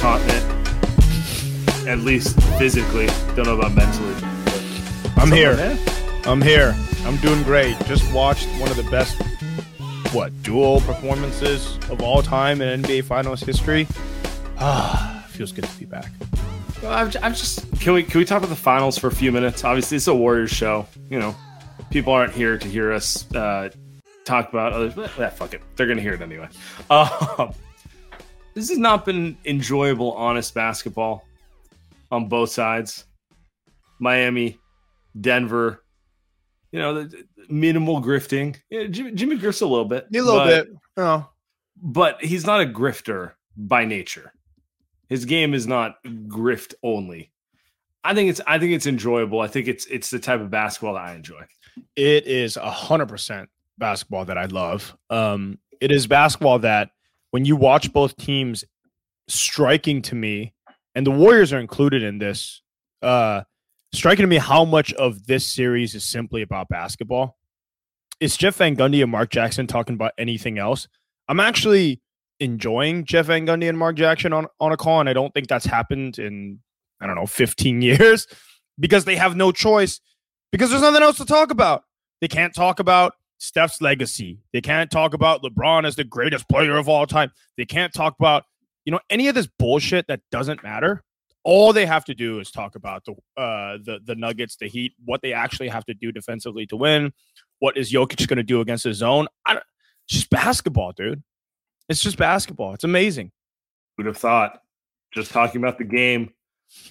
Continent. At least physically. Don't know about mentally. I'm here. man? I'm here. I'm doing great. Just watched one of the best, what, dual performances of all time in NBA Finals history. Ah, feels good to be back. Well, I'm, I'm just. Can we can we talk about the finals for a few minutes? Obviously, it's a Warriors show. You know, people aren't here to hear us uh, talk about others. But eh, fuck it, they're gonna hear it anyway. Um, this has not been enjoyable, honest basketball on both sides. Miami, Denver. You know, the, the minimal grifting. Yeah, Jimmy, Jimmy grifts a little bit. A little but- bit. Oh, but he's not a grifter by nature. His game is not grift only. I think it's I think it's enjoyable. I think it's it's the type of basketball that I enjoy. it is a hundred percent basketball that I love. Um, it is basketball that when you watch both teams striking to me, and the Warriors are included in this, uh, striking to me how much of this series is simply about basketball. It's Jeff Van Gundy and Mark Jackson talking about anything else. I'm actually enjoying Jeff Van Gundy and Mark Jackson on, on a call, and I don't think that's happened in, I don't know, 15 years because they have no choice because there's nothing else to talk about. They can't talk about Steph's legacy. They can't talk about LeBron as the greatest player of all time. They can't talk about, you know, any of this bullshit that doesn't matter. All they have to do is talk about the uh the the Nuggets, the Heat, what they actually have to do defensively to win. What is Jokic going to do against the zone? I don't, it's just basketball, dude. It's just basketball. It's amazing. Who'd have thought? Just talking about the game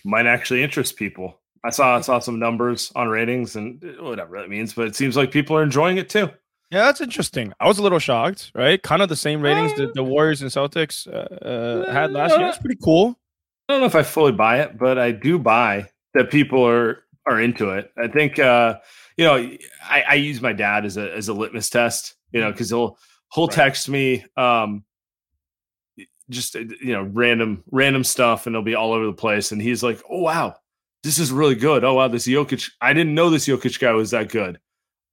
might actually interest people. I saw I saw some numbers on ratings and uh, whatever that means, but it seems like people are enjoying it too. Yeah, that's interesting. I was a little shocked, right? Kind of the same ratings that the Warriors and Celtics uh, uh, had last year. It's pretty cool. I don't know if I fully buy it, but I do buy that people are are into it. I think uh, you know I, I use my dad as a as a litmus test, you know, because he'll he'll Right. text me um, just uh, you know random random stuff, and it'll be all over the place, and he's like, "Oh wow, this is really good. Oh wow, this Jokic, I didn't know this Jokic guy was that good.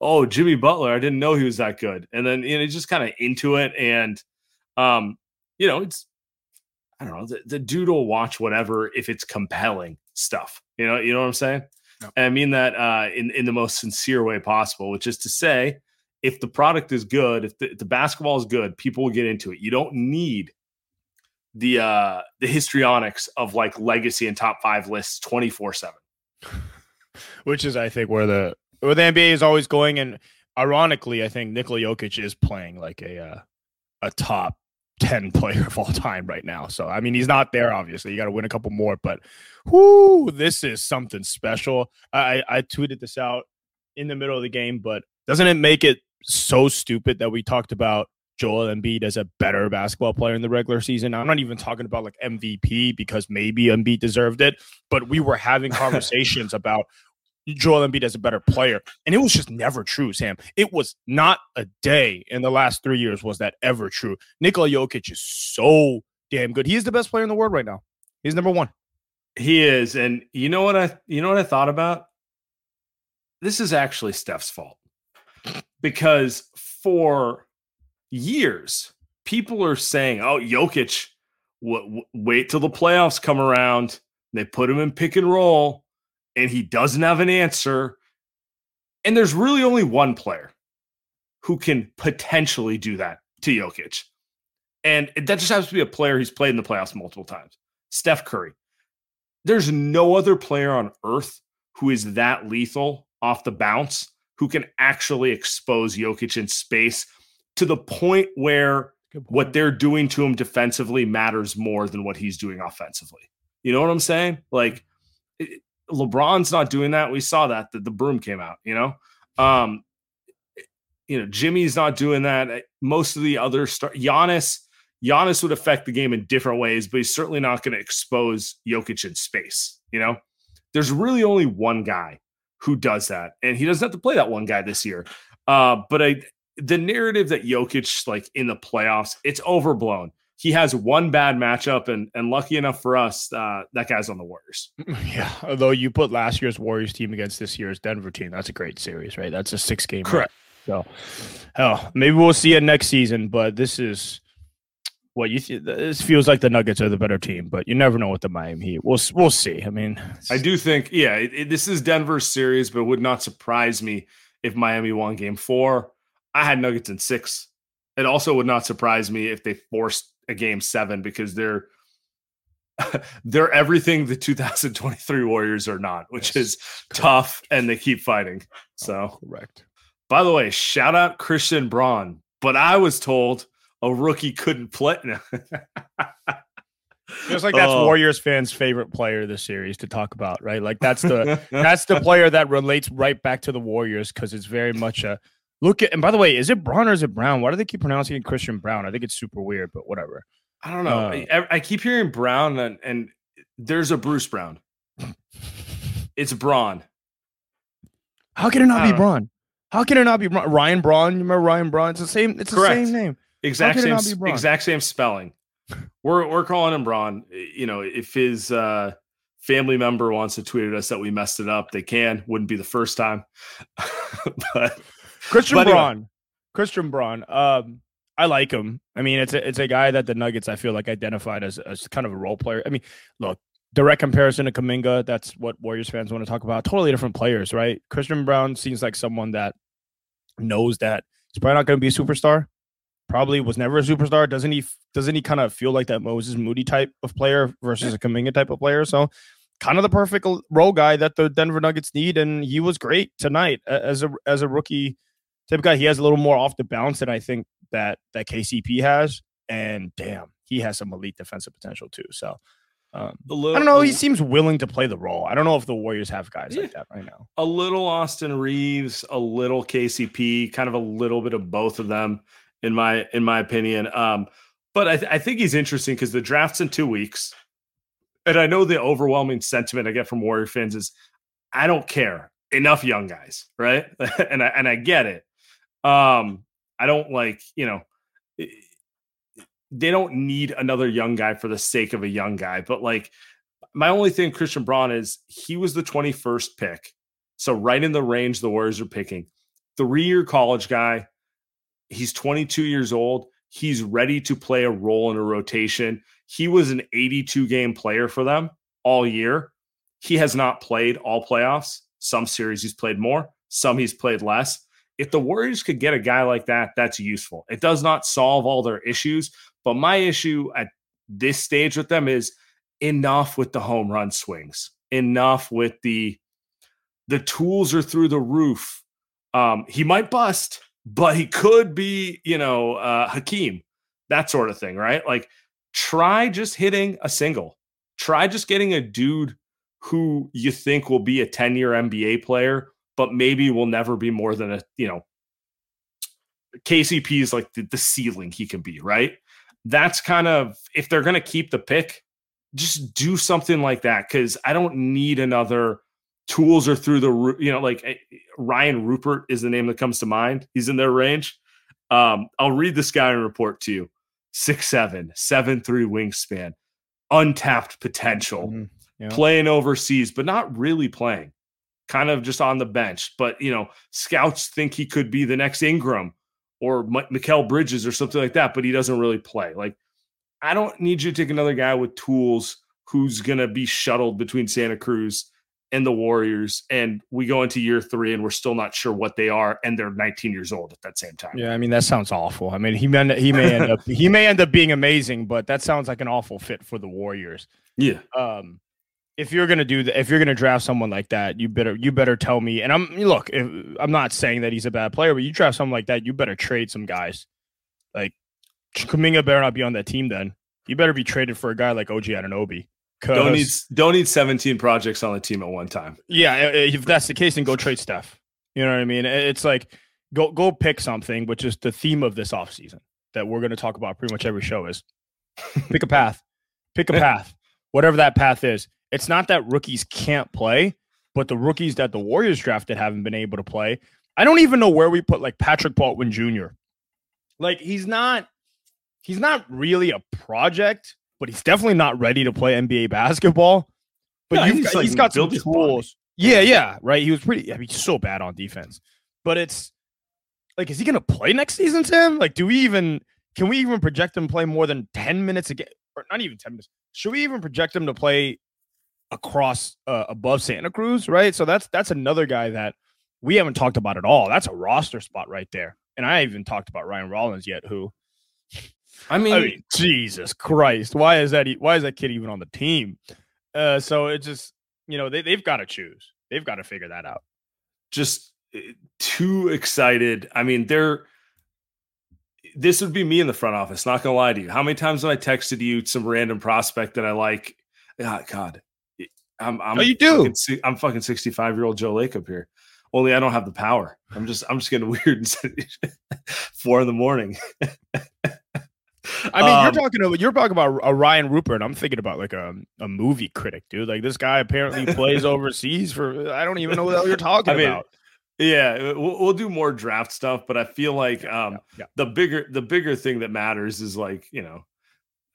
Oh Jimmy Butler, I didn't know he was that good." And then you know just kind of into it, and um, you know it's I don't know. The, the dude will watch whatever if it's compelling stuff. You know, you know what I'm saying? Yep. And I mean that uh, in in the most sincere way possible, which is to say, if the product is good, if the, if the basketball is good, people will get into it. You don't need the uh the histrionics of like legacy and top five lists 24 7 which is I think where the where the NBA is always going. And ironically, I think Nikola Jokic is playing like a uh, a top ten player of all time right now. So I mean, he's not there. Obviously, you got to win a couple more. But whoo, this is something special. I I tweeted this out in the middle of the game, but doesn't it make it so stupid that we talked about Joel Embiid as a better basketball player in the regular season? I'm not even talking about like MVP because maybe Embiid deserved it, but we were having conversations about Joel Embiid as a better player. And it was just never true, Sam. It was not a day in the last three years was that ever true. Nikola Jokic is so damn good. He is the best player in the world right now. He's number one. He is, and you know what I you know what I thought about? This is actually Steph's fault because for years people are saying, "Oh, Jokic, w- w- wait till the playoffs come around." They put him in pick and roll, and he doesn't have an answer. And there's really only one player who can potentially do that to Jokic. And that just happens to be a player who's played in the playoffs multiple times Steph Curry. There's no other player on earth who is that lethal off the bounce who can actually expose Jokic in space to the point where what they're doing to him defensively matters more than what he's doing offensively. You know what I'm saying? Like it, LeBron's not doing that. We saw that the, the broom came out, you know? Um, you know, Jimmy's not doing that. Most of the other star Giannis, Giannis would affect the game in different ways, but he's certainly not going to expose Jokic in space. You know, there's really only one guy who does that, and he doesn't have to play that one guy this year. Uh, but I, the narrative that Jokic like in the playoffs, it's overblown. He has one bad matchup, and and lucky enough for us, uh, that guy's on the Warriors. Yeah, although you put last year's Warriors team against this year's Denver team, that's a great series, right? That's a six game. Correct. So, hell, maybe we'll see it next season. But this is what you. Th- this feels like the Nuggets are the better team, but you never know with the Miami Heat. We'll we'll see. I mean, I do think, yeah, it, it, this is Denver's series, but it would not surprise me if Miami won Game Four. I had Nuggets in six. It also would not surprise me if they forced a Game Seven because they're they're everything the 2023 Warriors are not, which Yes, is tough, and they keep fighting. Oh, so, correct. by the way, shout out Christian Braun. But I was told a rookie couldn't play. Feels like that's Oh. Warriors fans' favorite player of the series to talk about, right? Like that's the that's the player that relates right back to the Warriors because it's very much a look at. And by the way, is it Braun or is it Brown? Why do they keep pronouncing it Christian Brown? I think it's super weird, but whatever. I don't know. Uh, I, I keep hearing Brown, and, and there's a Bruce Brown. It's Braun. How can it not be know. Braun? How can it not be Braun? Ryan Braun? You remember Ryan Braun? It's the same. It's Correct. the same name. Exact same, not be Braun? exact same spelling. We're we're calling him Braun. You know, if his uh, family member wants to tweet at us that we messed it up, they can. Wouldn't be the first time. but Christian But anyway. Braun. Christian Braun. Um, I like him. I mean, it's a it's a guy that the Nuggets I feel like identified as as kind of a role player. I mean, look, direct comparison to Kuminga. That's what Warriors fans want to talk about. Totally different players, right? Christian Brown seems like someone that knows that he's probably not going to be a superstar. Probably was never a superstar. Doesn't he? Doesn't he kind of feel like that Moses Moody type of player versus a Kuminga type of player? So, kind of the perfect role guy that the Denver Nuggets need, and he was great tonight as a as a rookie type of guy. He has a little more off the bounce than I think that that KCP has, and damn, he has some elite defensive potential too. So. Um, little, I don't know. He seems willing to play the role. I don't know if the Warriors have guys like that right now. a little Austin Reaves, a little KCP, kind of a little bit of both of them, in my in my opinion. Um, but I, th- I think he's interesting because the draft's in two weeks, and I know the overwhelming sentiment I get from Warrior fans is, I don't care enough young guys, right? and I and I get it. Um, I don't like you know. They don't need another young guy for the sake of a young guy, but like my only thing, Christian Braun, is he was the 21st pick. So right in the range the Warriors are picking. Three-year college guy. He's 22 years old. He's ready to play a role in a rotation. He was an 82 game player for them all year. He has not played all playoffs. Some series he's played more, some he's played less. If the Warriors could get a guy like that, that's useful. It does not solve all their issues, but my issue at this stage with them is enough with the home run swings, enough with the the tools are through the roof. Um, he might bust, but he could be, you know, uh, Hakeem, that sort of thing, right? Like, try just hitting a single. Try just getting a dude who you think will be a 10 year NBA player, but maybe will never be more than a, you know, KCP is like the, the ceiling he can be, right? That's kind of, if they're going to keep the pick, just do something like that because I don't need another tools are through the you know like eh, Rayan Rupert is the name that comes to mind. He's in their range. Um, I'll read the scouting report to you. Six seven, seven three wingspan, untapped potential, Mhm. You know? playing overseas, but not really playing, kind of just on the bench. But you know, scouts think he could be the next Ingram or M- Mikal Bridges or something like that, but he doesn't really play. Like, I don't need you to take another guy with tools who's gonna be shuttled between Santa Cruz and the Warriors, and we go into year three and we're still not sure what they are, and they're 19 years old at that same time. Yeah, I mean that sounds awful. I mean he may he may end up he may end up being amazing, but that sounds like an awful fit for the Warriors. Yeah. Um, if you're gonna do that, if you're gonna draft someone like that, you better you better tell me. And I'm look, if, I'm not saying that he's a bad player, but you draft someone like that, you better trade some guys. Like Kuminga better not be on that team. Then you better be traded for a guy like OG Anunoby. Don't need don't need 17 projects on the team at one time. Yeah, if that's the case, then go trade Steph. You know what I mean? It's like go go pick something, which is the theme of this offseason that we're going to talk about pretty much every show is pick a path. Pick a path. Whatever that path is. It's not that rookies can't play, but the rookies that the Warriors drafted haven't been able to play. I don't even know where we put like Patrick Baldwin Jr. Like he's not he's not really a project, but he's definitely not ready to play NBA basketball. But Yeah, you've he's, got, like, he's got some built his body. tools. Yeah, yeah, right. He was pretty. I mean, he's so bad on defense, but it's like, is he going to play next season, Tim? Like, do we even can we even project him play more than ten minutes a game, or not even ten minutes? Should we even project him to play across uh, above Santa Cruz? Right. So that's that's another guy that we haven't talked about at all. That's a roster spot right there. And I haven't even talked about Ryan Rollins yet, who I mean, I mean, Jesus Christ, why is that? Why is that kid even on the team? Uh, so it just, you know, they they've got to choose. They've got to figure that out. just uh, too excited. I mean, they're this would be me in the front office, not gonna lie to you. How many times have I texted you some random prospect that I like? Ah, God, I'm I'm Oh, you do? fucking I'm fucking 65 year old Joe Lacob up here. Only I don't have the power. I'm just I'm just getting weird and four in the morning. I mean, Um, you're talking about you're talking about a Rayan Rupert. I'm thinking about like a, a movie critic, dude. Like this guy apparently plays overseas for I don't even know what the hell you're talking I mean, about. Yeah, we'll, we'll do more draft stuff, but I feel like um, Yeah, yeah. the bigger the bigger thing that matters is like you know,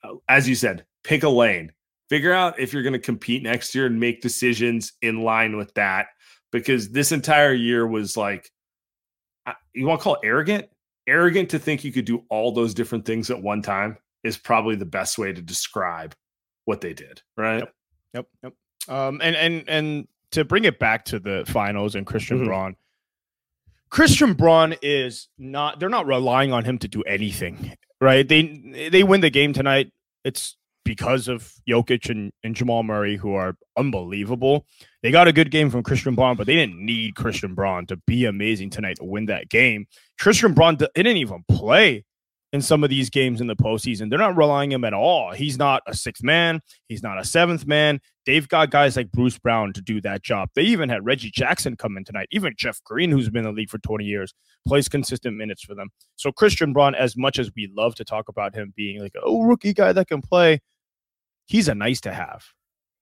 uh, as you said, pick a lane, figure out if you're going to compete next year, and make decisions in line with that. Because this entire year was like, you want to call it arrogant? Arrogant to think you could do all those different things at one time is probably the best way to describe what they did, right? Yep, yep. Um, and and and to bring it back to the finals and Christian Mhm. Braun, Christian Braun is not. They're not relying on him to do anything, right? They they win the game tonight. It's because of Jokic and, and Jamal Murray, who are unbelievable. They got a good game from Christian Braun, but they didn't need Christian Braun to be amazing tonight to win that game. Christian Braun didn't even play in some of these games in the postseason. They're not relying on him at all. He's not a sixth man. He's not a seventh man. They've got guys like Bruce Brown to do that job. They even had Reggie Jackson come in tonight. Even Jeff Green, who's been in the league for 20 years, plays consistent minutes for them. So Christian Braun, as much as we love to talk about him being like a rookie guy that can play, he's a nice to have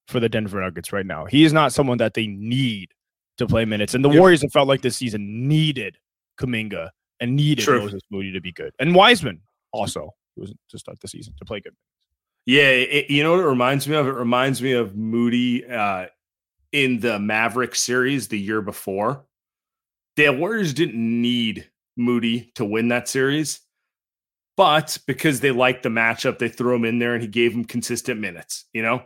for the Denver Nuggets right now. He is not someone that they need to play minutes. And the Yeah. Warriors have felt like this season needed Kuminga and needed True. Moses Moody to be good. And Wiseman also was to start the season to play good. Yeah, it, you know what it reminds me of? It reminds me of Moody uh, in the Maverick series the year before. The Warriors didn't need Moody to win that series, but because they liked the matchup, they threw him in there and he gave him consistent minutes. You know,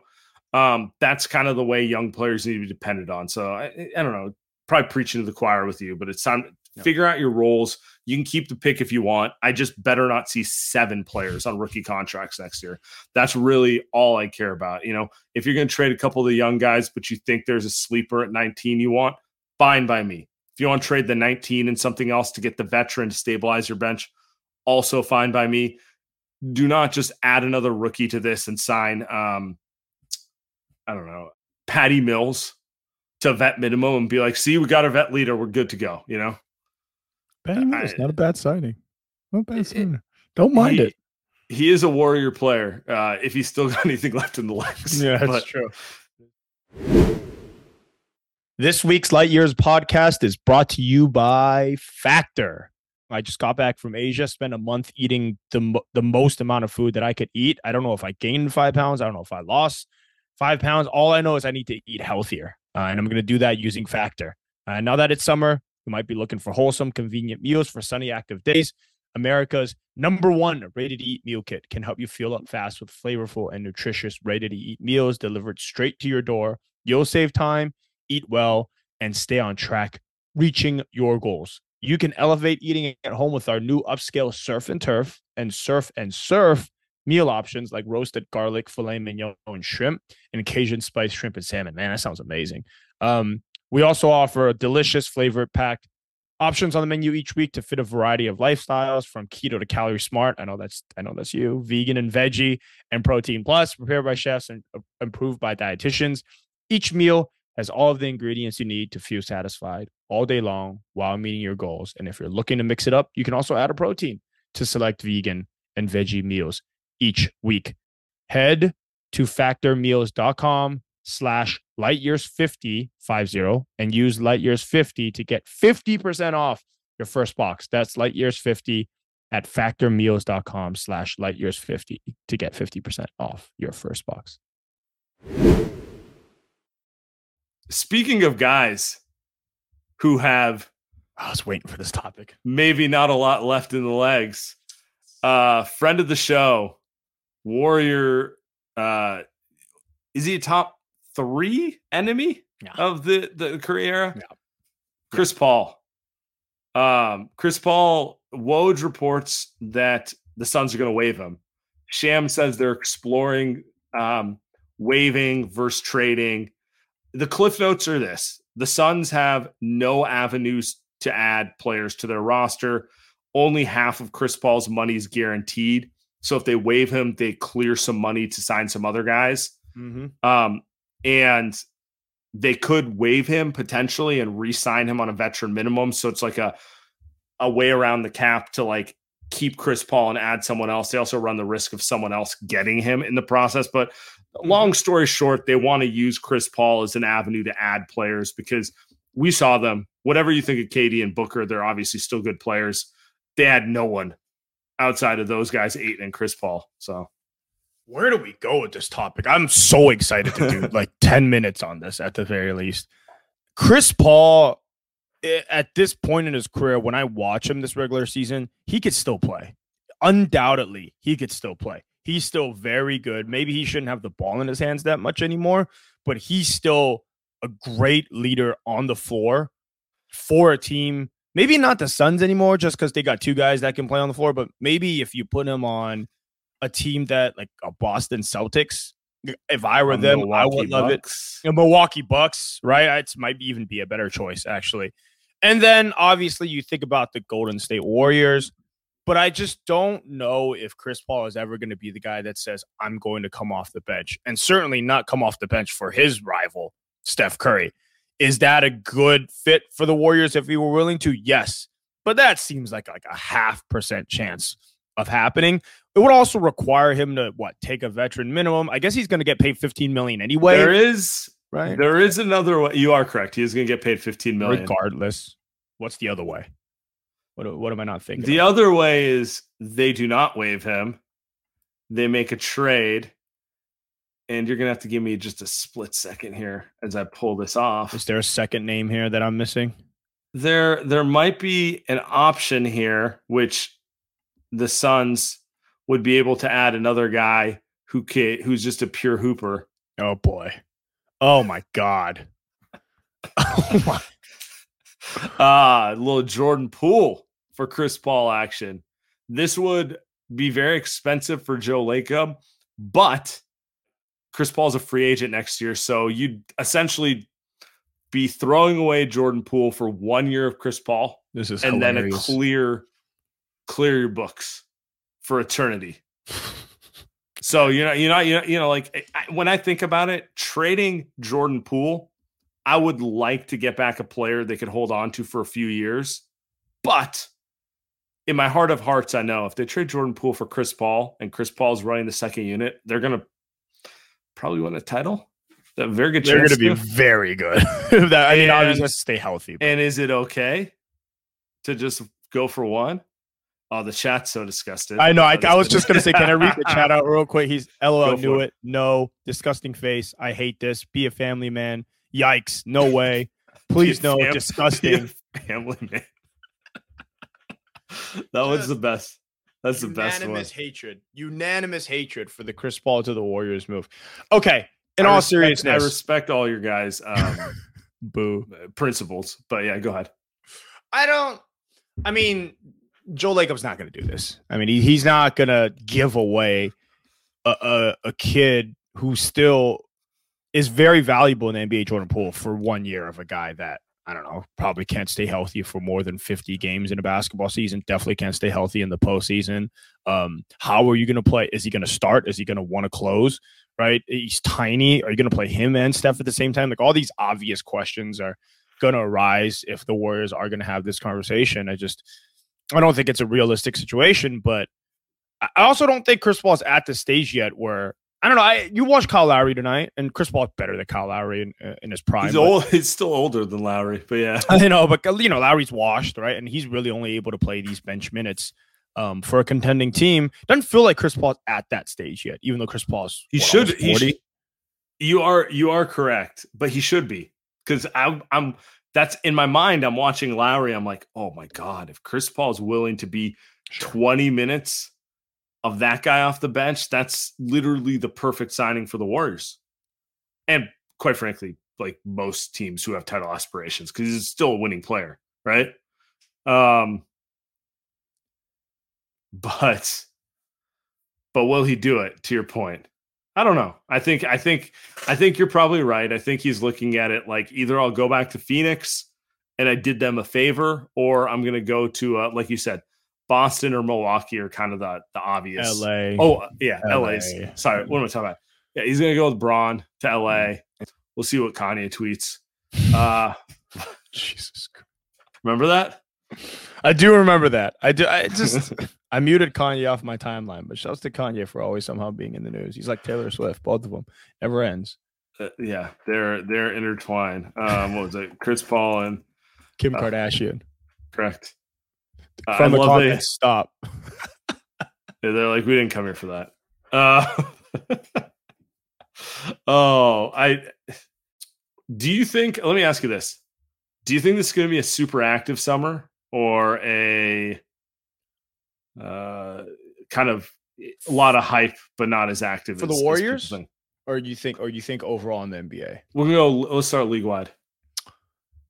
um, that's kind of the way young players need to be depended on. So I, I don't know, probably preaching to the choir with you, but it's time to Yeah. figure out your roles. You can keep the pick if you want. I just better not see seven players on rookie contracts next year. That's really all I care about. You know, if you're going to trade a couple of the young guys, but you think there's a sleeper at 19 you want, fine by me. If you want to trade the 19 and something else to get the veteran to stabilize your bench, also fine by me. Do not just add another rookie to this and sign, um, I don't know, Patty Mills to vet minimum and be like, see, we got our vet leader. We're good to go. You know, Benny Mills, not a bad signing. Not a bad it- signing. Don't mind he, it. He is a warrior player. Uh, if he's still got anything left in the legs. Yeah, that's But- true. This week's Light Years podcast is brought to you by Factor. I just got back from Asia, spent a month eating the, the most amount of food that I could eat. I don't know if I gained five pounds. I don't know if I lost. five pounds. All I know is I need to eat healthier, uh, and I'm going to do that using Factor. Uh, now that it's summer, you might be looking for wholesome, convenient meals for sunny, active days. America's number one ready to eat meal kit can help you fuel up fast with flavorful and nutritious ready to eat meals delivered straight to your door. You'll save time, eat well, and stay on track, reaching your goals. You can elevate eating at home with our new upscale surf and turf and surf and surf meal options like roasted garlic, filet mignon, and shrimp, and Cajun spice shrimp and salmon. Man, that sounds amazing. Um, we also offer delicious flavor packed options on the menu each week to fit a variety of lifestyles from keto to calorie smart. I know that's I know that's you, vegan and veggie and protein plus, prepared by chefs and uh, improved by dietitians. Each meal has all of the ingredients you need to feel satisfied all day long while meeting your goals. And if you're looking to mix it up, you can also add a protein to select vegan and veggie meals each week. Head to factormeals.com slash lightyears50 50 and use lightyears50 to get 50% off your first box. That's lightyears50 at factormeals.com slash lightyears50 to get 50% off your first box. Speaking of guys who have I was waiting for this topic. Maybe not a lot left in the legs. Uh friend of the show, Warrior uh is he a top three enemy yeah. of the the Curry era? Yeah. Chris Paul. Um, Chris Paul, Woj reports that the Suns are going to waive him. Shams says they're exploring um, waiving versus trading. The cliff notes are this the Suns have no avenues to add players to their roster. Only half of Chris Paul's money is guaranteed. So if they waive him, they clear some money to sign some other guys. Mm-hmm. Um, and they could waive him potentially and re-sign him on a veteran minimum. So it's like a a way around the cap to like keep Chris Paul and add someone else. They also run the risk of someone else getting him in the process. But. Long story short, they want to use Chris Paul as an avenue to add players because we saw them. Whatever you think of KD and Booker, they're obviously still good players. They had no one outside of those guys, Ayton and Chris Paul. So where do we go with this topic? I'm so excited to do like 10 minutes on this at the very least. Chris Paul, eh, at this point in his career, when I watch him this regular season, he could still play. Undoubtedly, he could still play. He's still very good. Maybe he shouldn't have the ball in his hands that much anymore, but he's still a great leader on the floor for a team. Maybe not the Suns anymore, just because they got two guys that can play on the floor, but maybe if you put him on a team that like a Boston Celtics. If I were them, Milwaukee I would love Bucks. it. A Milwaukee Bucks, right? It might even be a better choice, actually. And then obviously you think about the Golden State Warriors, but I just don't know if Chris Paul is ever going to be the guy that says, I'm going to come off the bench, and certainly not come off the bench for his rival, Steph Curry. Is that a good fit for the Warriors if he were willing to? Yes. But that seems like like a half percent chance of happening. It would also require him to what take a veteran minimum. I guess he's going to get paid 15 million anyway. There is right. There is another way. You are correct. He is going to get paid 15 million regardless. What's the other way? What what am I not thinking? The other way is they do not waive him. They make a trade. And you're gonna have to give me just a split second here as I pull this off. Is there a second name here that I'm missing? There, there might be an option here, which the Suns would be able to add another guy who can, who's just a pure hooper. Oh boy. Oh my god. oh my. Ah, uh, little Jordan Poole for Chris Paul action. This would be very expensive for Joe Lacob, but Chris Paul's a free agent next year, so you'd essentially be throwing away Jordan Poole for one year of Chris Paul. This is and hilarious. then a clear clear your books for eternity. so you know, you know, you know, you know, like when I think about it, trading Jordan Poole, I would like to get back a player they could hold on to for a few years, but in my heart of hearts, I know if they trade Jordan Poole for Chris Paul and Chris Paul's running the second unit, they're gonna probably win a title. A very good They're going to be very good. that, I mean, obviously, stay healthy. But. And is it okay to just go for one? Oh, the chat's so disgusted. I know. I, oh, I was just gonna say, can I read the chat out real quick? He's LOL knew for it. No, disgusting face. I hate this. Be a family man. Yikes. No way. Please no. fam- disgusting. Family man. that was the best. That's the best one. Unanimous hatred. Unanimous hatred for the Chris Paul to the Warriors move. Okay. In I all respect- seriousness, I respect all your guys' um, boo. principles, but yeah, go ahead. I don't. I mean, Joe Lacob's not going to do this. I mean, he, he's not going to give away a, a a kid who still is very valuable in the NBA Jordan Poole for one year of a guy that I don't know probably can't stay healthy for more than fifty games in a basketball season. Definitely can't stay healthy in the postseason. Um, how are you going to play? Is he going to start? Is he going to want to close? Right? He's tiny. Are you going to play him and Steph at the same time? Like all these obvious questions are going to arise if the Warriors are going to have this conversation. I just, I don't think it's a realistic situation, but I also don't think Chris Paul is at the stage yet where I don't know. I you watched Kyle Lowry tonight, and Chris Paul's better than Kyle Lowry in, uh, in his prime. He's old. He's still older than Lowry, but yeah. I know, but you know, Lowry's washed, right? And he's really only able to play these bench minutes um, for a contending team. Doesn't feel like Chris Paul's at that stage yet, even though Chris Paul's He what, should. He 40? should. You are you are correct, but he should be because I'm I'm that's in my mind. I'm watching Lowry. I'm like, oh my god, if Chris Paul is willing to be 20 minutes of that guy off the bench, that's literally the perfect signing for the Warriors. And quite frankly, like most teams who have title aspirations, because he's still a winning player, right? Um, but but will he do it? To your point, I don't know. I think I think I think you're probably right. I think he's looking at it like either I'll go back to Phoenix and I did them a favor, or I'm going to go to uh, like you said, Boston or Milwaukee are kind of the the obvious. LA. Oh yeah, LA. LA's. Sorry, what am I talking about? Yeah, he's gonna go with Braun to LA. We'll see what Kanye tweets. Uh, Jesus Christ. remember that? I do remember that. I do. I just I muted Kanye off my timeline, but shouts to Kanye for always somehow being in the news. He's like Taylor Swift, both of them. Never ends. Uh, yeah, they're they're intertwined. Um, what was it? Chris Paul and Kim Uh, Kardashian correct. Uh, from I the love they- comments. Stop. they're like, we didn't come here for that. Uh, oh, I. Do you think? Let me ask you this: Do you think this is going to be a super active summer or a uh, kind of a lot of hype, but not as active For as- the Warriors? think? Or you think? Or do you think overall in the NBA? We're gonna go. Let's start league wide.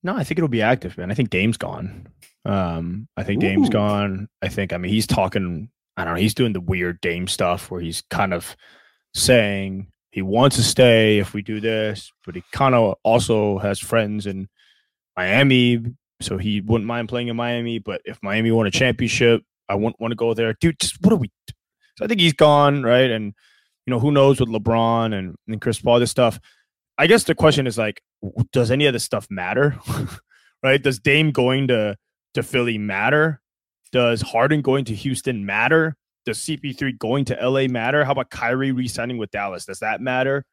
No, I think it'll be active, man. I think Dame's gone. Um, I think Dame's Ooh. gone. I think. I mean, he's talking. I don't know. He's doing the weird Dame stuff where he's kind of saying he wants to stay if we do this, but he kind of also has friends in Miami, so he wouldn't mind playing in Miami. But if Miami won a championship, I wouldn't want to go there, dude. Just what are we? So I think he's gone, right? And you know, who knows with LeBron and, and Chris Paul, this stuff. I guess the question is like, does any of this stuff matter? right? Does Dame going to to Philly matter? Does Harden going to Houston matter? Does CP3 going to LA matter? How about Kyrie re-signing with Dallas? Does that matter?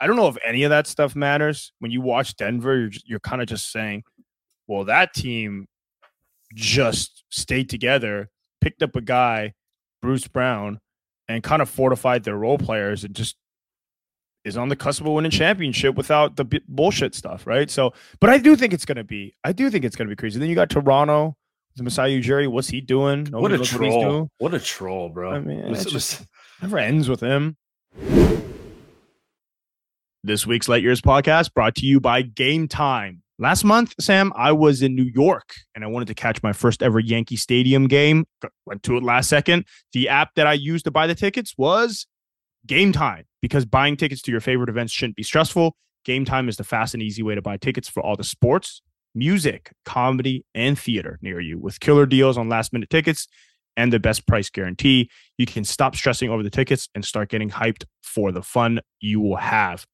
I don't know if any of that stuff matters. When you watch Denver, you're, you're kind of just saying, well, that team just stayed together, picked up a guy, Bruce Brown, and kind of fortified their role players and just is on the cusp of winning championship without the b- bullshit stuff, right? So, but I do think it's going to be, I do think it's going to be crazy. Then you got Toronto, the Masai Ujiri. What's he doing? What a troll! doing. What a troll, bro. I mean, This- just- Never ends with him. This week's Light Years podcast brought to you by Game Time. Last month, Sam, I was in New York and I wanted to catch my first ever Yankee Stadium game. Went to it last second. The app that I used to buy the tickets was Game Time because buying tickets to your favorite events shouldn't be stressful. Game Time is the fast and easy way to buy tickets for all the sports, music, comedy, and theater near you with killer deals on last minute tickets and the best price guarantee. You can stop stressing over the tickets and start getting hyped for the fun you will have.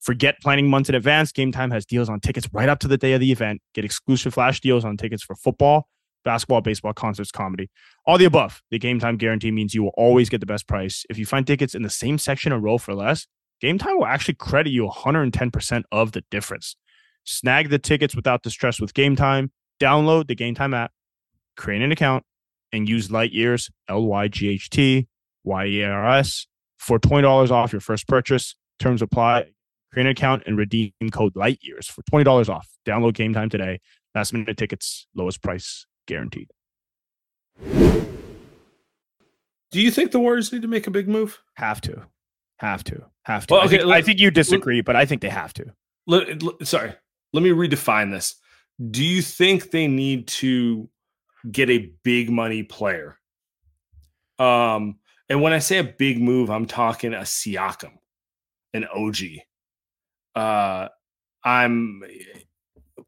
Forget planning months in advance. Game Time has deals on tickets right up to the day of the event. Get exclusive flash deals on tickets for football, basketball, baseball, concerts, comedy, all the above. The Game Time guarantee means you will always get the best price. If you find tickets in the same section or row for less, Game Time will actually credit you 110% of the difference. Snag the tickets without the stress with Game Time. Download the Game Time app, create an account, and use Light Years, L Y G H T Y E R S, for $20 off your first purchase. Terms apply. Create an account and redeem code Light Years for $20 off. Download game time today. Last minute tickets, lowest price guaranteed. Do you think the Warriors need to make a big move? Have to. Have to. Have to. Well, I, okay, think, let- I think you disagree, but I think they have to. Let, let- sorry, let me redefine this. Do you think they need to get a big money player? Um, and when I say a big move, I'm talking a Siakam, an OG. Uh, I'm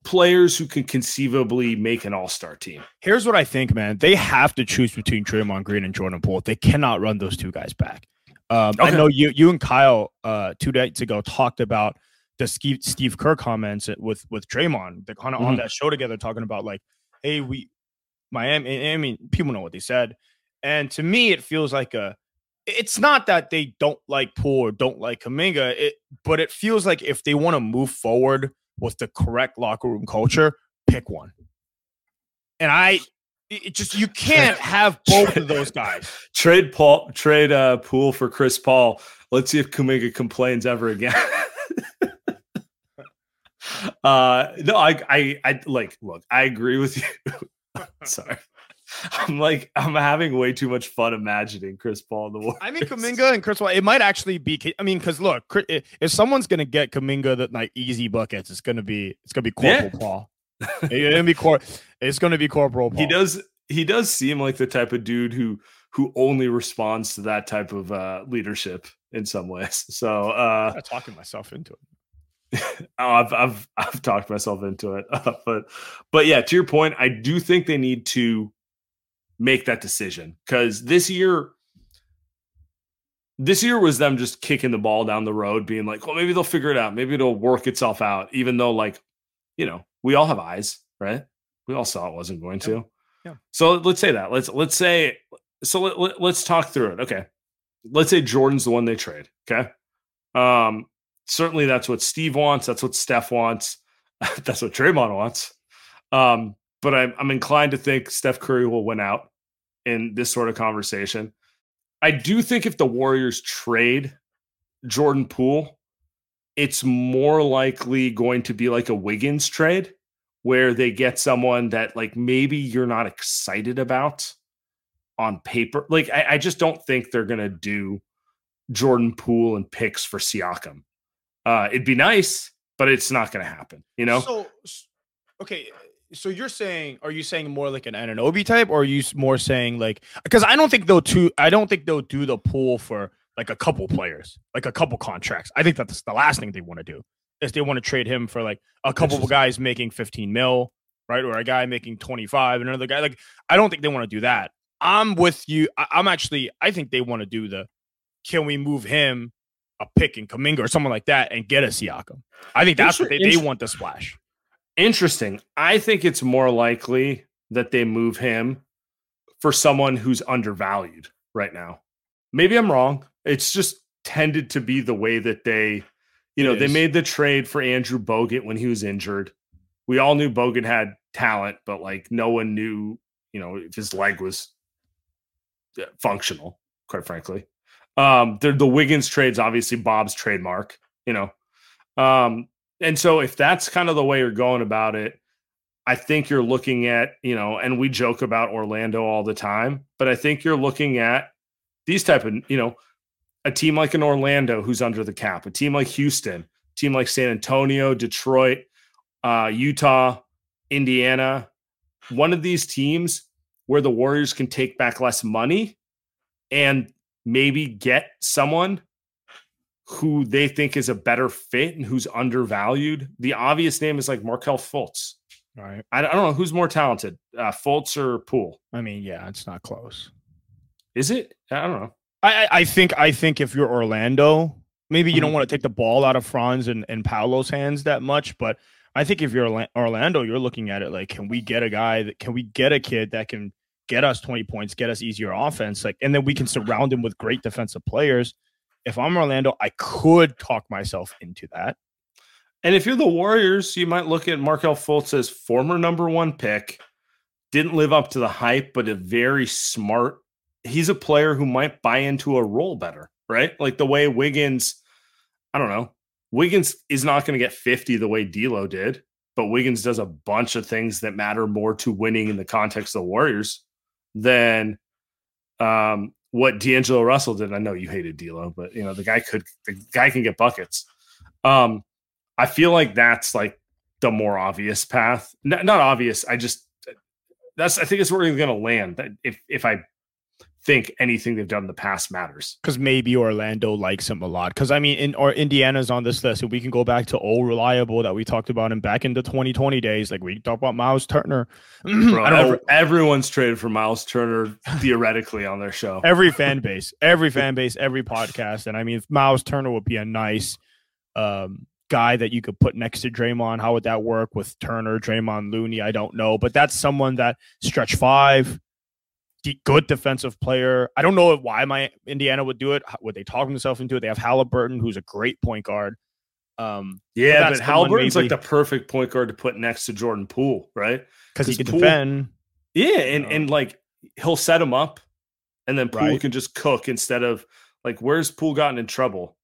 players who can conceivably make an All Star team. Here's what I think, man. They have to choose between Draymond Green and Jordan Poole. They cannot run those two guys back. Um, I know you, you and Kyle uh, two days ago talked about the Steve, Steve Kerr comments with with Draymond. They're kind of on Mhm. that show together, talking about like, hey, we Miami. I mean, people know what they said, and to me, it feels like a. It's not that they don't like Poole or don't like Kuminga, it, but it feels like if they want to move forward with the correct locker room culture, pick one. And I, it it just you can't have both of those guys. Trade Paul, trade uh, Poole for Chris Paul. Let's see if Kuminga complains ever again. uh, no, I, I, I like. Look, I agree with you. Sorry, I'm like I'm having way too much fun imagining Chris Paul in the Warriors. I mean, Kuminga and Chris Paul, it might actually be. I mean, because look, if someone's gonna get Kuminga that like easy buckets, it's gonna be it's gonna be Corporal Yeah. Paul. It's gonna be cor- It's gonna be Corporal Paul. He does. He does seem like the type of dude who who only responds to that type of uh, leadership in some ways. So uh, I'm talking myself into it. Oh, I've I've I've talked myself into it, but but yeah, to your point, I do think they need to make that decision because this year, this year was them just kicking the ball down the road, being like, well, maybe they'll figure it out, maybe it'll work itself out, even though like, you know, we all have eyes, right? We all saw it wasn't going to. Yeah. So let's say that. Let's let's say so. Let, let, let's talk through it. Okay. Let's say Jordan's the one they trade. Okay. Um, certainly that's what Steve wants. That's what Steph wants. that's what Draymond wants. Um, but I'm, I'm inclined to think Steph Curry will win out in this sort of conversation. I do think if the Warriors trade Jordan Poole, it's more likely going to be like a Wiggins trade where they get someone that like maybe you're not excited about on paper. Like I, I just don't think they're gonna do Jordan Poole and picks for Siakam. Uh, it'd be nice, but it's not to happen. You know, So, okay. So you're saying, are you saying more like an Anunoby type, or are you more saying like? Because I don't think they'll two. I don't think they'll do the Poole for like a couple players, like a couple contracts. I think that's the last thing they want to do is they want to trade him for like a couple of guys making 15 mil, right, or a guy making 25, and another guy. Like I don't think they want to do that. I'm with you. I, I'm actually. I think they want to do the. Can we move him? A pick in Kuminga or someone like that and get a Siakam. I think that's what they, they want the splash. Interesting. I think it's more likely that they move him for someone who's undervalued right now. Maybe I'm wrong. It's just tended to be the way that they, you know, they made the trade for Andrew Bogut when he was injured. We all knew Bogut had talent, but like no one knew, you know, if his leg was uh, functional, quite frankly. Um, the, the Wiggins trade's obviously Bob's trademark, you know. Um, and so if that's kind of the way you're going about it, I think you're looking at, you know, and we joke about Orlando all the time, but I think you're looking at these type of, you know, a team like an Orlando who's under the cap, a team like Houston, team like San Antonio, Detroit, uh, Utah, Indiana, one of these teams where the Warriors can take back less money and maybe get someone who they think is a better fit and who's undervalued. The obvious name is like Markelle Fultz. Right. I, I don't know who's more talented, uh, Fultz or Poole. I mean, yeah, it's not close. Is it? I don't know. I, I- think I think if you're Orlando, maybe you don't Mhm. want to take the ball out of Franz and, and Paolo's hands that much, but I think if you're Orlando, you're looking at it like, can we get a guy that can we get a kid that can get us 20 points, get us easier offense, like, and then we can surround him with great defensive players. If I'm Orlando, I could talk myself into that. And if you're the Warriors, you might look at Markelle Fultz as former number one pick, didn't live up to the hype, but a very smart. He's a player who might buy into a role better, right? Like the way Wiggins, I don't know. Wiggins is not going to get 50 the way D'Lo did, but Wiggins does a bunch of things that matter more to winning in the context of the Warriors than um, what D'Angelo Russell did. I know you hated D'Lo, but you know the guy could the guy can get buckets. Um, I feel like that's like the more obvious path. N- not obvious. I just that's I think it's where we're going to land. If if I think anything they've done in the past matters. Because maybe Orlando likes him a lot. Because I mean, in or Indiana's on this list, and we can go back to old reliable that we talked about him back in the 2020 days. Like we talked about Miles Turner. Bro, I don't know. Everyone's traded for Miles Turner theoretically on their show. Every fan base, every fan base, every podcast, and I mean, Miles Turner would be a nice um, guy that you could put next to Draymond. How would that work with Turner, Draymond, Looney? I don't know, but that's someone that stretch five good defensive player. I don't know why my Indiana would do it. Would they talk themselves into it? They have Halliburton, who's a great point guard. Um, yeah, but, but Halliburton's maybe, like the perfect point guard to put next to Jordan Poole, right? Because he can Poole, defend. Yeah, and and like he'll set him up, and then Poole right. can just cook instead of like where's Poole gotten in trouble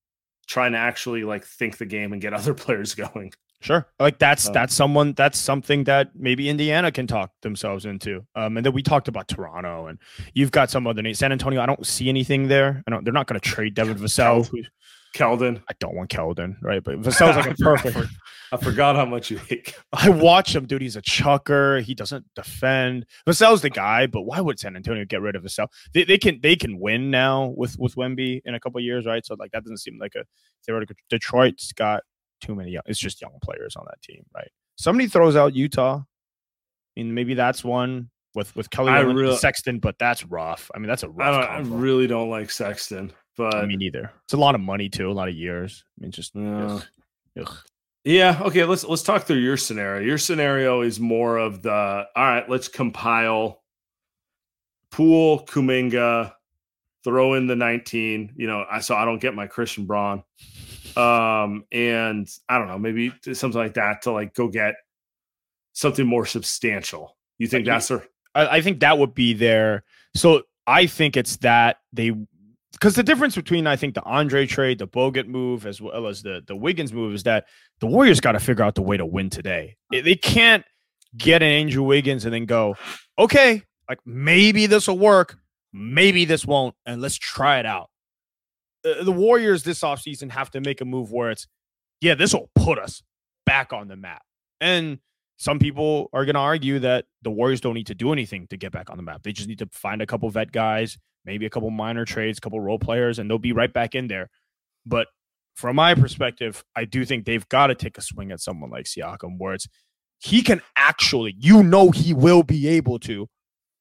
trying to actually like think the game and get other players going. Sure. Like that's um, that's someone that's something that maybe Indiana can talk themselves into. Um, and then we talked about Toronto and you've got some other names. San Antonio, I don't see anything there. I don't they're not gonna trade Devin Vassell. Keldon. I don't want Keldon, right? But Vassell's like a perfect. I forgot how much you hate. I watch him, dude. He's a chucker. He doesn't defend. Vassell's the guy, but why would San Antonio get rid of Vassell? They, they can they can win now with with Wemby in a couple years, right? So like that doesn't seem like a theoretical. Detroit's got too many young, it's just young players on that team, right? Somebody throws out Utah. I mean, maybe that's one with with Kelly really, Sexton, but that's rough. I mean, that's a rough. I, I, really don't like Sexton, but I mean, neither. It's a lot of money too, a lot of years. I mean, just yeah. Ugh, ugh. Yeah. Okay. Let's let's talk through your scenario. Your scenario is more of the all right. Let's compile Poole Kuminga, throw in the nineteen. You know, I so I don't get my Christian Braun um, and I don't know, maybe something like that to like go get something more substantial. You think that's their? I, I think that would be there. So I think it's that they because the difference between I think the Andre trade, the Bogut move, as well as the the Wiggins move, is that the Warriors got to figure out the way to win today. They can't get an Andrew Wiggins and then go, okay, like maybe this will work, maybe this won't, and let's try it out. Uh, the Warriors this offseason have to make a move where it's, yeah, this will put us back on the map. And some people are going to argue that the Warriors don't need to do anything to get back on the map. They just need to find a couple vet guys, maybe a couple minor trades, a couple role players, and they'll be right back in there. But from my perspective, I do think they've got to take a swing at someone like Siakam, where it's he can actually, you know, he will be able to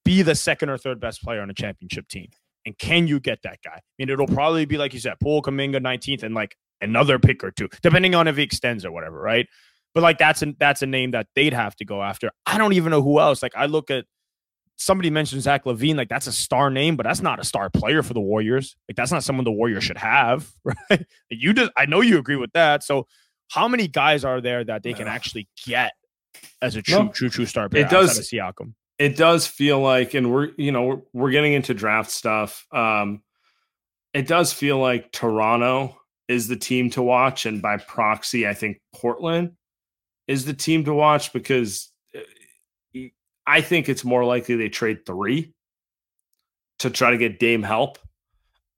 be the second or third best player on a championship team. And can you get that guy? I mean, it'll probably be like you said, Poole Kuminga 19th and like another pick or two, depending on if he extends or whatever, right? But like that's a that's a name that they'd have to go after. I don't even know who else. Like I look at somebody mentioned Zach LaVine, like that's a star name, but that's not a star player for the Warriors. Like that's not someone the Warriors should have, right? You just I know you agree with that. So how many guys are there that they can actually get as a true, no, true, true star player? It does. Siakam? It does feel like, and we're you know we're, we're getting into draft stuff. Um, it does feel like Toronto is the team to watch, and by proxy, I think Portland is the team to watch because uh, I think it's more likely they trade three to try to get Dame help,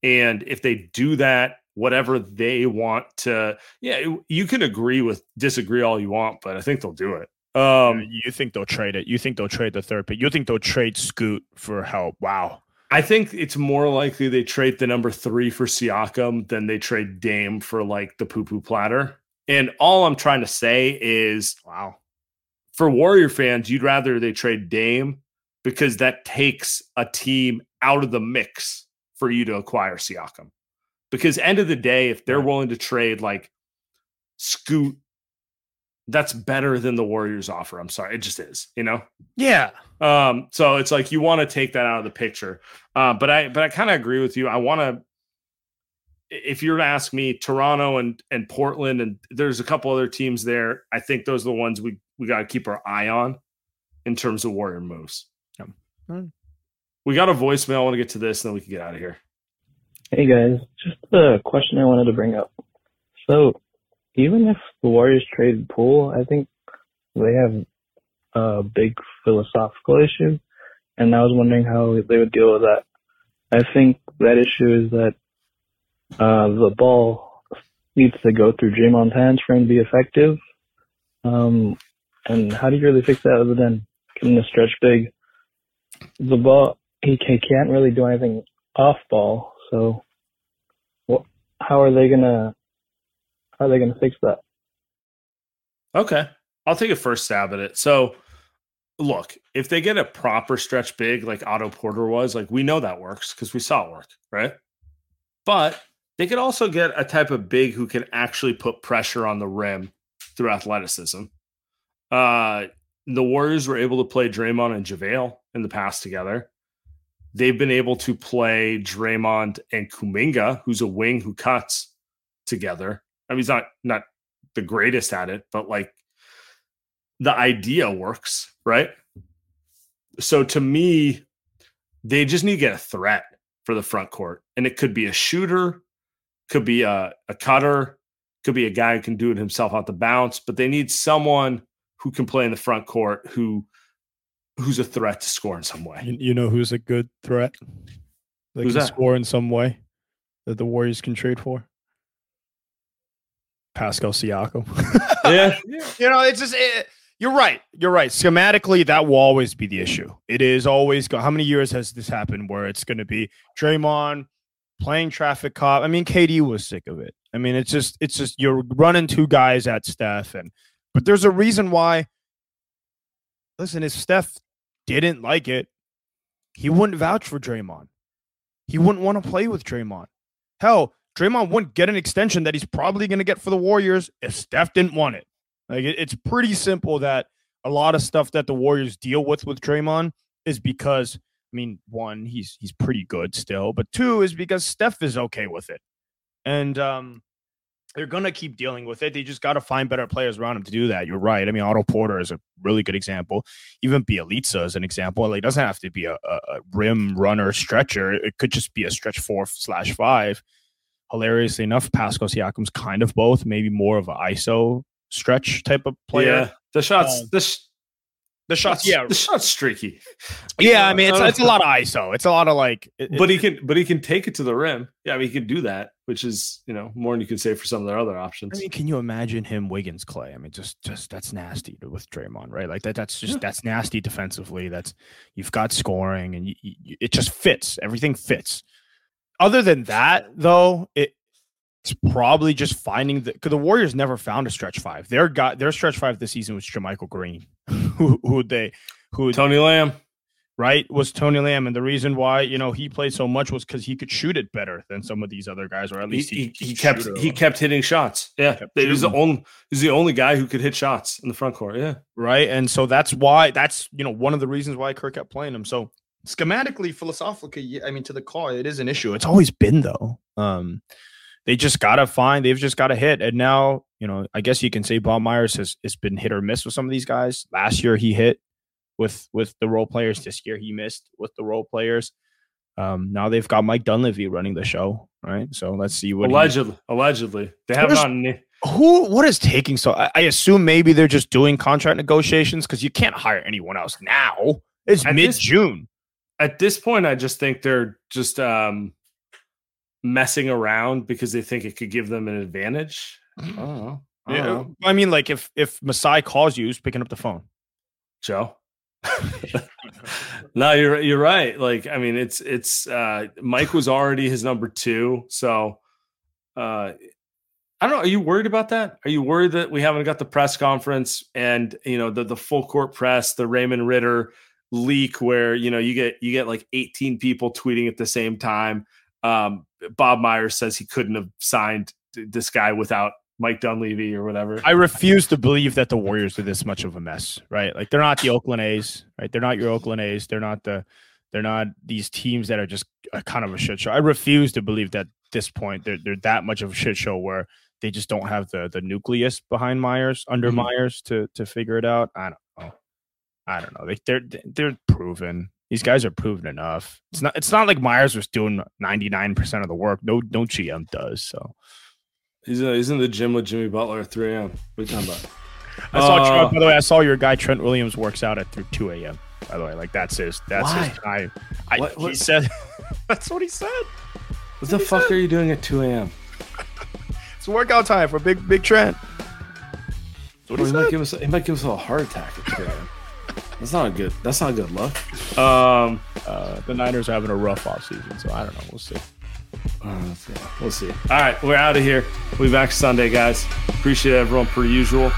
and if they do that, whatever they want to, yeah, you can agree with disagree all you want, but I think they'll do it. Um, you think they'll trade it? You think they'll trade the third pick? You think they'll trade Scoot for help? Wow. I think it's more likely they trade the number three for Siakam than they trade Dame for like the poo poo platter. And all I'm trying to say is, wow, for Warrior fans, you'd rather they trade Dame because that takes a team out of the mix for you to acquire Siakam. Because end of the day, if they're willing to trade like Scoot that's better than the Warriors offer. I'm sorry, it just is, you know. Yeah. Um. So it's like you want to take that out of the picture. Uh, but I but I kind of agree with you. I want to. If you were to ask me, Toronto and and Portland, and there's a couple other teams there. I think those are the ones we we got to keep our eye on in terms of Warrior moves. We got a voicemail. I want to get to this, and then we can get out of here. Hey guys, just a question I wanted to bring up. So, even if the Warriors trade Poole, I think they have a big philosophical issue, and I was wondering how they would deal with that. I think that issue is that uh, the ball needs to go through Draymond's hands for him to be effective. Um, and how do you really fix that other than getting the stretch big? The ball, he, he can't really do anything off ball, so what, how are they gonna how are they gonna fix that? Okay. I'll take a first stab at it. So, look, if they get a proper stretch big like Otto Porter was, like we know that works because we saw it work, right? But they could also get a type of big who can actually put pressure on the rim through athleticism. Uh, the Warriors were able to play Draymond and JaVale in the past together. They've been able to play Draymond and Kuminga, who's a wing who cuts together. I mean, he's not not the greatest at it, but like the idea works, right? So to me, they just need to get a threat for the front court. And it could be a shooter, could be a, a cutter, could be a guy who can do it himself out the bounce, but they need someone who can play in the front court who who's a threat to score in some way. You, know who's a good threat? That Who's can that? score in some way that the Warriors can trade for? Pascal Siakam. Yeah. you know, it's just it, you're right. You're right. Schematically, that will always be the issue. It is always go. How many years has this happened where it's going to be Draymond playing traffic cop? I mean, KD was sick of it. I mean, it's just it's just you're running two guys at Steph, and but there's a reason why. Listen, if Steph didn't like it, he wouldn't vouch for Draymond. He wouldn't want to play with Draymond. Hell, Draymond wouldn't get an extension that he's probably going to get for the Warriors if Steph didn't want it. Like it, it's pretty simple that a lot of stuff that the Warriors deal with with Draymond is because I mean, one, he's he's pretty good still, but two is because Steph is okay with it, and um, they're gonna keep dealing with it. They just got to find better players around him to do that. You're right. I mean, Otto Porter is a really good example. Even Bjelica is an example. Like, it doesn't have to be a, a, a rim runner stretcher. It could just be a stretch four slash five. Hilariously enough, Pascal Siakam's kind of both, maybe more of an ISO stretch type of player. Yeah. The shots, Um, the, The shots, yeah, the shot's streaky. yeah. I mean, it's Uh, it's a lot of ISO. It's a lot of like, it- but he can but he can take it to the rim. Yeah, I mean he can do that, which is, you know, more than you can say for some of their other options. I mean, can you imagine him Wiggins Clay? I mean, just just that's nasty with Draymond, right? Like that. That's just Yeah. that's nasty defensively. That's you've got scoring, and you, you, it just fits. Everything fits. Other than that, though, it it's probably just finding the because the Warriors never found a stretch five. Their got their stretch five this season was JaMychal Green, who who they who Tony Lamb. right was Tony Lamb, and the reason why you know he played so much was because he could shoot it better than some of these other guys, or at least he, he shoot kept he kept hitting shots. Yeah. He was the only he's the only guy who could hit shots in the front court. Yeah. right? And so that's why that's you know one of the reasons why Kirk kept playing him. So schematically, philosophically, I mean, to the core, it is an issue. It's always been though. Um, they just gotta find. They've just gotta hit. And now, you know, I guess you can say Bob Myers has it's been hit or miss with some of these guys. Last year he hit with with the role players. This year he missed with the role players. Um, now they've got Mike Dunleavy running the show, right? So let's see what he- allegedly. allegedly. They have not who what is taking so I, I assume maybe they're just doing contract negotiations because you can't hire anyone else now it's At mid-june at this point, I just think they're just um messing around because they think it could give them an advantage. I don't know. I Yeah, i mean like if if masai calls you who's picking up the phone Joe. no, you're you're right. Like, I mean, it's it's uh Mike was already his number two. So uh I don't know. Are you worried about that? Are you worried that we haven't got the press conference and you know the the full court press, the Raymond Ritter leak where you know you get you get like 18 people tweeting at the same time. Um Bob Myers says he couldn't have signed this guy without Mike Dunleavy or whatever. i refuse to believe that the warriors are this much of a mess right like they're not the oakland a's right they're not your oakland a's they're not the they're not these teams that are just a kind of a shit show i refuse to believe that this point they're, they're that much of a shit show where they just don't have the the nucleus behind myers under Mhm. myers to to figure it out i don't i don't know they, they're they're proven These guys are proven enough. It's not. It's not like Myers was doing ninety nine percent of the work. No, no GM does. So He's, uh, he's in the gym with Jimmy Butler at 3 a.m. What are you talking about? I saw. Uh, Trent, by the way, I saw your guy Trent Williams works out at through two a.m. By the way, like that's his. That's Why? his time. I, What- He said. that's what he said. What the fuck are you doing at 2 a.m.? It's workout time for big big Trent. What Well, he might give us, he might give us a heart attack at 2 a.m. That's not a good. That's not a good look. Um, Uh, the Niners are having a rough offseason, so I don't know. We'll see. uh, we'll see. All right, we're out of here. We'll be back Sunday, guys. Appreciate everyone per usual.